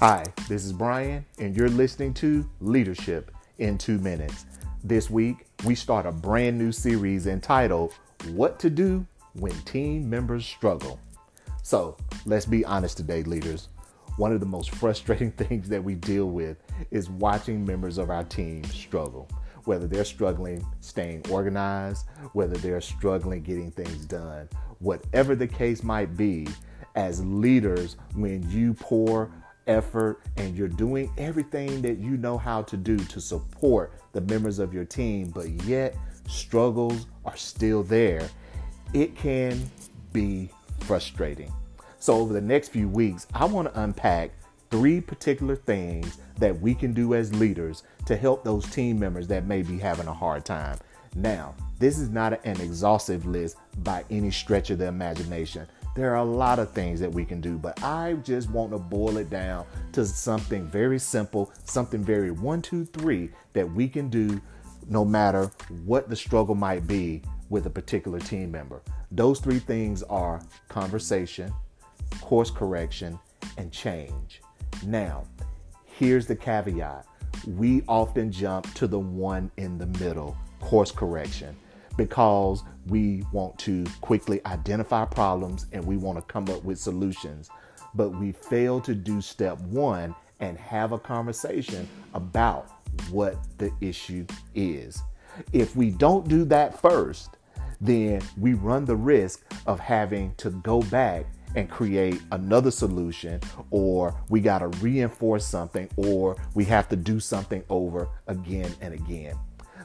Hi, this is Brian, and you're listening to Leadership in Two Minutes. This week, we start a brand new series entitled What to Do When Team Members Struggle. So, let's be honest today, leaders. One of the most frustrating things that we deal with is watching members of our team struggle. Whether they're struggling staying organized, whether they're struggling getting things done, whatever the case might be, as leaders, when you pour effort and you're doing everything that you know how to do to support the members of your team, but yet struggles are still there, it can be frustrating. So, over the next few weeks, I want to unpack three particular things that we can do as leaders to help those team members that may be having a hard time. Now, this is not an exhaustive list by any stretch of the imagination. There are a lot of things that we can do, but I just want to boil it down to something very simple, something very one, two, three that we can do no matter what the struggle might be with a particular team member. Those three things are conversation, course correction, and change. Now, here's the caveat we often jump to the one in the middle course correction because we want to quickly identify problems and we want to come up with solutions. But we fail to do step one and have a conversation about what the issue is. If we don't do that first, then we run the risk of having to go back and create another solution, or we got to reinforce something, or we have to do something over again and again.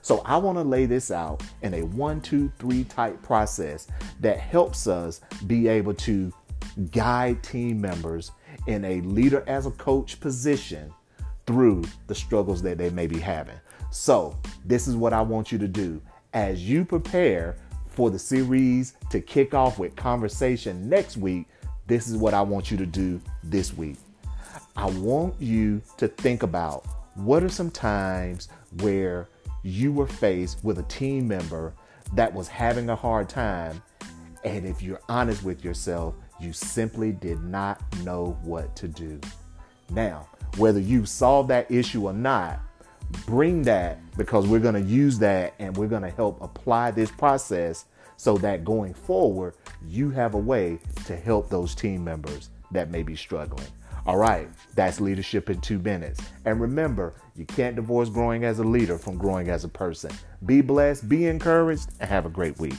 So I want to lay this out in a one, two, three type process that helps us be able to guide team members in a leader as a coach position through the struggles that they may be having. So, this is what I want you to do as you prepare for the series to kick off with conversation next week. This is what I want you to do this week. I want you to think about what are some times where you were faced with a team member that was having a hard time. And if you're honest with yourself, you simply did not know what to do. Now, whether you solved that issue or not, bring that because we're going to use that and we're going to help apply this process so that going forward, you have a way to help those team members that may be struggling. All right, that's leadership in two minutes. And remember, you can't divorce growing as a leader from growing as a person. Be blessed, be encouraged, and have a great week.